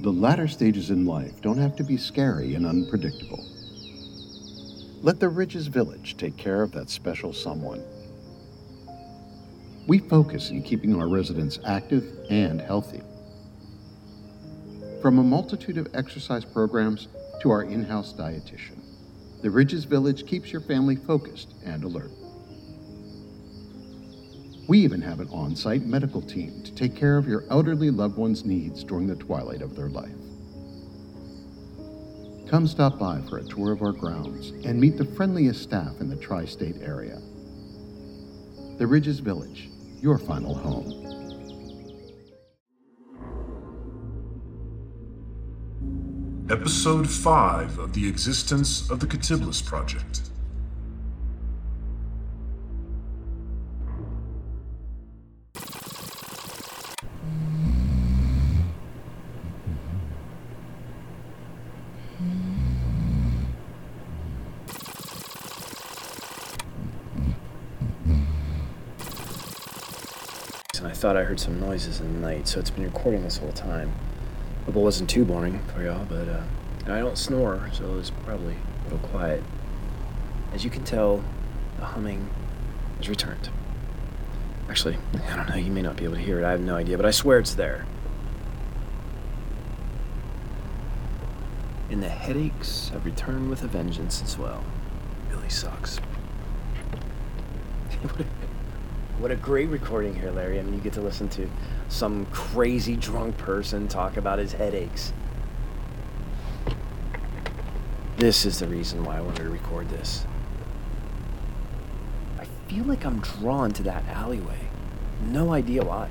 The latter stages in life don't have to be scary and unpredictable. Let the Ridges Village take care of that special someone. We focus in keeping our residents active and healthy. From a multitude of exercise programs to our in house dietitian, the Ridges Village keeps your family focused and alert. We even have an on site medical team to take care of your elderly loved one's needs during the twilight of their life. Come stop by for a tour of our grounds and meet the friendliest staff in the tri state area. The Ridges Village, your final home. Episode 5 of The Existence of the Catiblis Project. And I thought I heard some noises in the night, so it's been recording this whole time. Hope it wasn't too boring for y'all, but uh, I don't snore, so it was probably a little quiet. As you can tell, the humming has returned. Actually, I don't know, you may not be able to hear it, I have no idea, but I swear it's there. And the headaches have returned with a vengeance as well. really sucks. what, a, great recording here, Larry. I mean, you get to listen to some crazy drunk person talk about his headaches. This is the reason why I wanted to record this. I feel like I'm drawn to that alleyway. No idea why.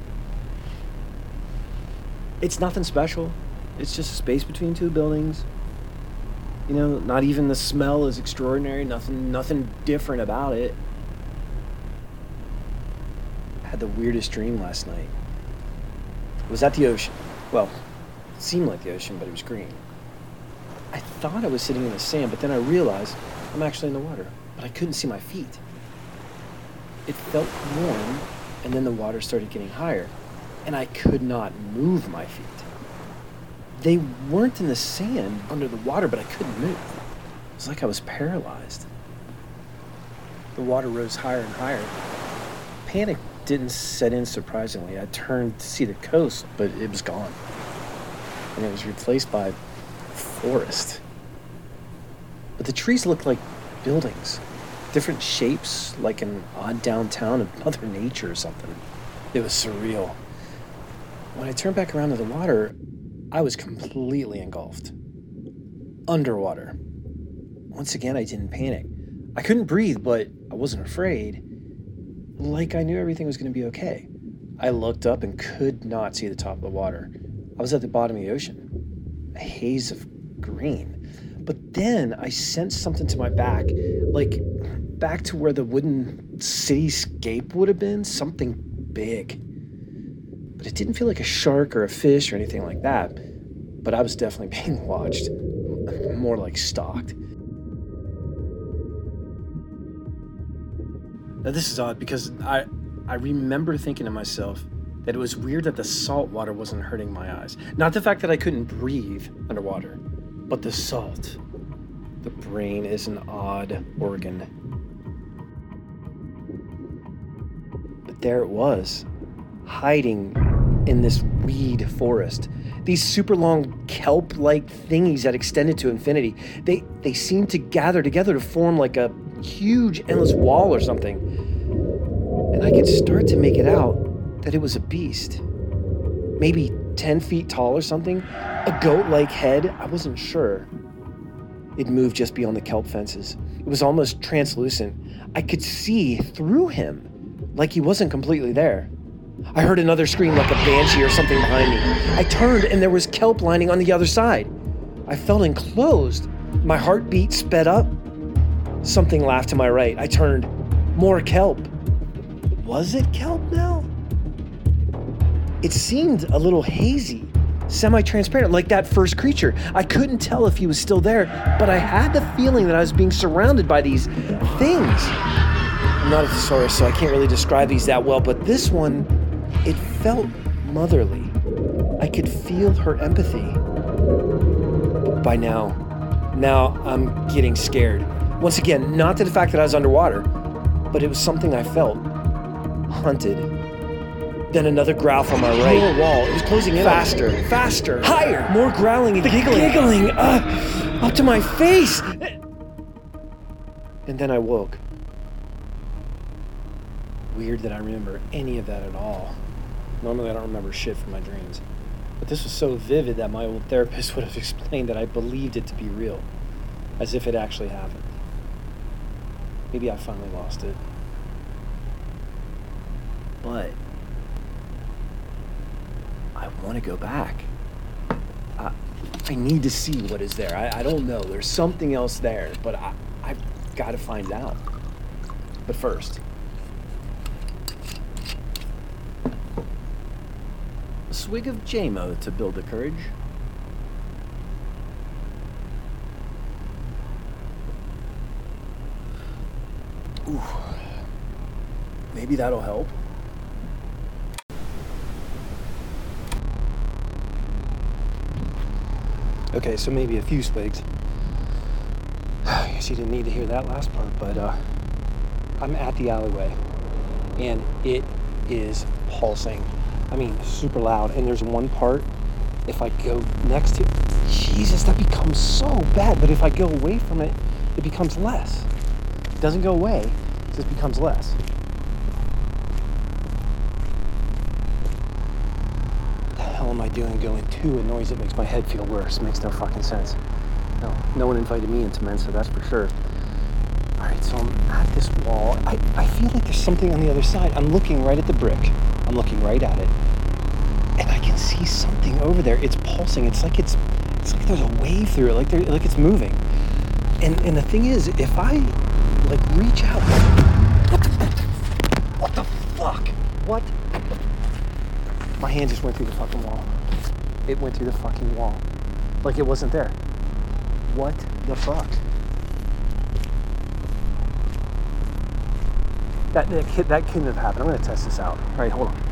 It's nothing special. It's just a space between two buildings. You know, not even the smell is extraordinary, nothing nothing different about it. Had the weirdest dream last night. It was at the ocean. Well, it seemed like the ocean, but it was green. I thought I was sitting in the sand, but then I realized I'm actually in the water, but I couldn't see my feet. It felt warm, and then the water started getting higher, and I could not move my feet. They weren't in the sand under the water, but I couldn't move. It was like I was paralyzed. The water rose higher and higher. Panic didn't set in surprisingly. I turned to see the coast, but it was gone. And it was replaced by forest. But the trees looked like buildings, different shapes, like an odd downtown of Mother Nature or something. It was surreal. When I turned back around to the water, I was completely engulfed. Underwater. Once again, I didn't panic. I couldn't breathe, but I wasn't afraid. Like I knew everything was going to be okay. I looked up and could not see the top of the water. I was at the bottom of the ocean, a haze of green. But then I sensed something to my back, like back to where the wooden cityscape would have been, something big. But it didn't feel like a shark or a fish or anything like that. But I was definitely being watched, more like stalked. Now this is odd because I I remember thinking to myself that it was weird that the salt water wasn't hurting my eyes. Not the fact that I couldn't breathe underwater, but the salt. The brain is an odd organ. But there it was, hiding in this weed forest. These super long kelp-like thingies that extended to infinity. They they seemed to gather together to form like a huge endless wall or something. And I could start to make it out that it was a beast. Maybe 10 feet tall or something. A goat like head. I wasn't sure. It moved just beyond the kelp fences. It was almost translucent. I could see through him, like he wasn't completely there. I heard another scream like a banshee or something behind me. I turned and there was kelp lining on the other side. I felt enclosed. My heartbeat sped up. Something laughed to my right. I turned. More kelp. Was it kelp now? It seemed a little hazy, semi transparent, like that first creature. I couldn't tell if he was still there, but I had the feeling that I was being surrounded by these things. I'm not a thesaurus, so I can't really describe these that well, but this one, it felt motherly. I could feel her empathy. By now, now I'm getting scared. Once again, not to the fact that I was underwater, but it was something I felt. Hunted. Then another growl from my right. More wall. It was closing in. Faster. Faster. Higher. More growling and the giggling. Giggling. Uh, up to my face. And then I woke. Weird that I remember any of that at all. Normally I don't remember shit from my dreams. But this was so vivid that my old therapist would have explained that I believed it to be real, as if it actually happened. Maybe I finally lost it. But I want to go back. I, I need to see what is there. I, I don't know. There's something else there, but I, I've got to find out. But first, a swig of JMO to build the courage. Ooh. Maybe that'll help. Okay, so maybe a few swigs. I guess you didn't need to hear that last part, but uh, I'm at the alleyway and it is pulsing. I mean, super loud. And there's one part, if I go next to Jesus, that becomes so bad. But if I go away from it, it becomes less. It doesn't go away, it just becomes less. Am I doing going to a noise that makes my head feel worse? Makes no fucking sense. No, no one invited me into Mensa, that's for sure. All right, so I'm at this wall. I, I feel like there's something on the other side. I'm looking right at the brick. I'm looking right at it. And I can see something over there. It's pulsing. It's like it's it's like there's a wave through it, like there like it's moving. And and the thing is, if I like reach out What the What the fuck? What? My hand just went through the fucking wall. It went through the fucking wall. Like it wasn't there. What the fuck? That, that, that couldn't have happened. I'm going to test this out. All right, hold on.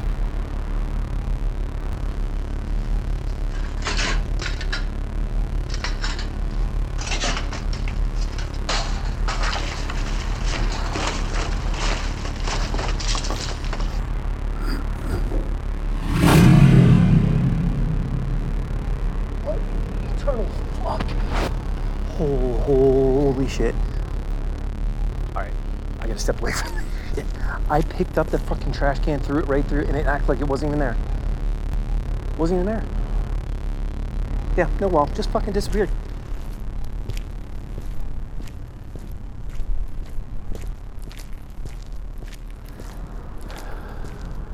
Eternal fuck? Oh, holy shit. Alright, I gotta step away from this shit. I picked up the fucking trash can, threw it right through, and it acted like it wasn't even there. Wasn't even there. Yeah, no wall, just fucking disappeared.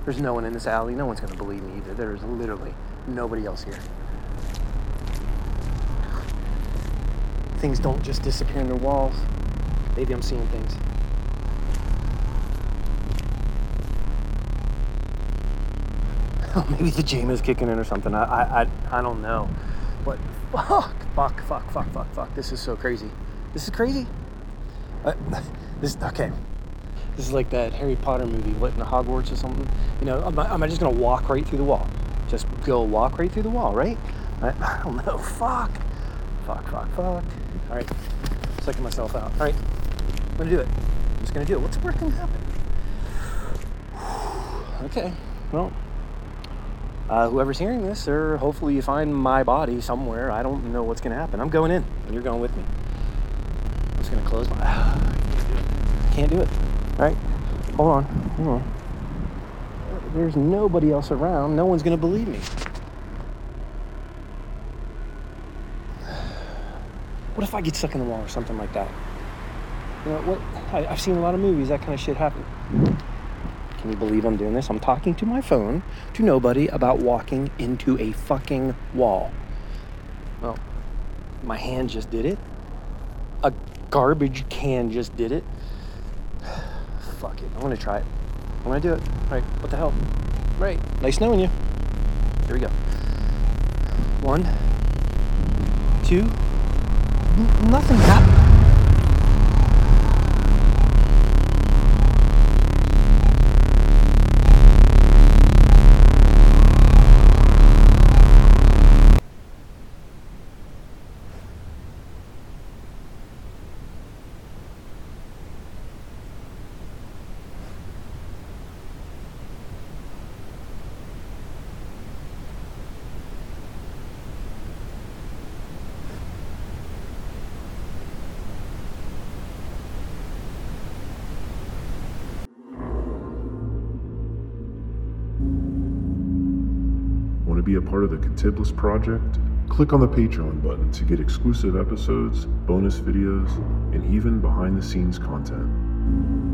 There's no one in this alley. No one's gonna believe me either. There's literally nobody else here. Things don't just disappear in the walls. Maybe I'm seeing things. Oh, maybe the JMO's kicking in or something. I, I, I, don't know. But fuck, fuck, fuck, fuck, fuck, fuck. This is so crazy. This is crazy. Uh, this okay. This is like that Harry Potter movie, Lit in the Hogwarts or something. You know, am I, am I just gonna walk right through the wall? Just go walk right through the wall, right? I, I don't know. Fuck. Fuck, fuck, fuck. All right. Psyching myself out. All right. I'm gonna do it. I'm just gonna do it. What's the worst happen? okay. Well, uh, whoever's hearing this, or hopefully you find my body somewhere. I don't know what's gonna happen. I'm going in, and you're going with me. I'm just gonna close my. Can't do it. All right. Hold on. Hold on. There's nobody else around. No one's gonna believe me. What if I get stuck in the wall or something like that? You know what? I, I've seen a lot of movies. That kind of shit happen. Can you believe I'm doing this? I'm talking to my phone to nobody about walking into a fucking wall. Well, my hand just did it. A garbage can just did it. Fuck it. I'm gonna try it. I'm gonna do it. All right. What the hell? Right. Nice knowing you. Here we go. One, two. Nothing happened. Part of the Catiblis project, click on the Patreon button to get exclusive episodes, bonus videos, and even behind the scenes content.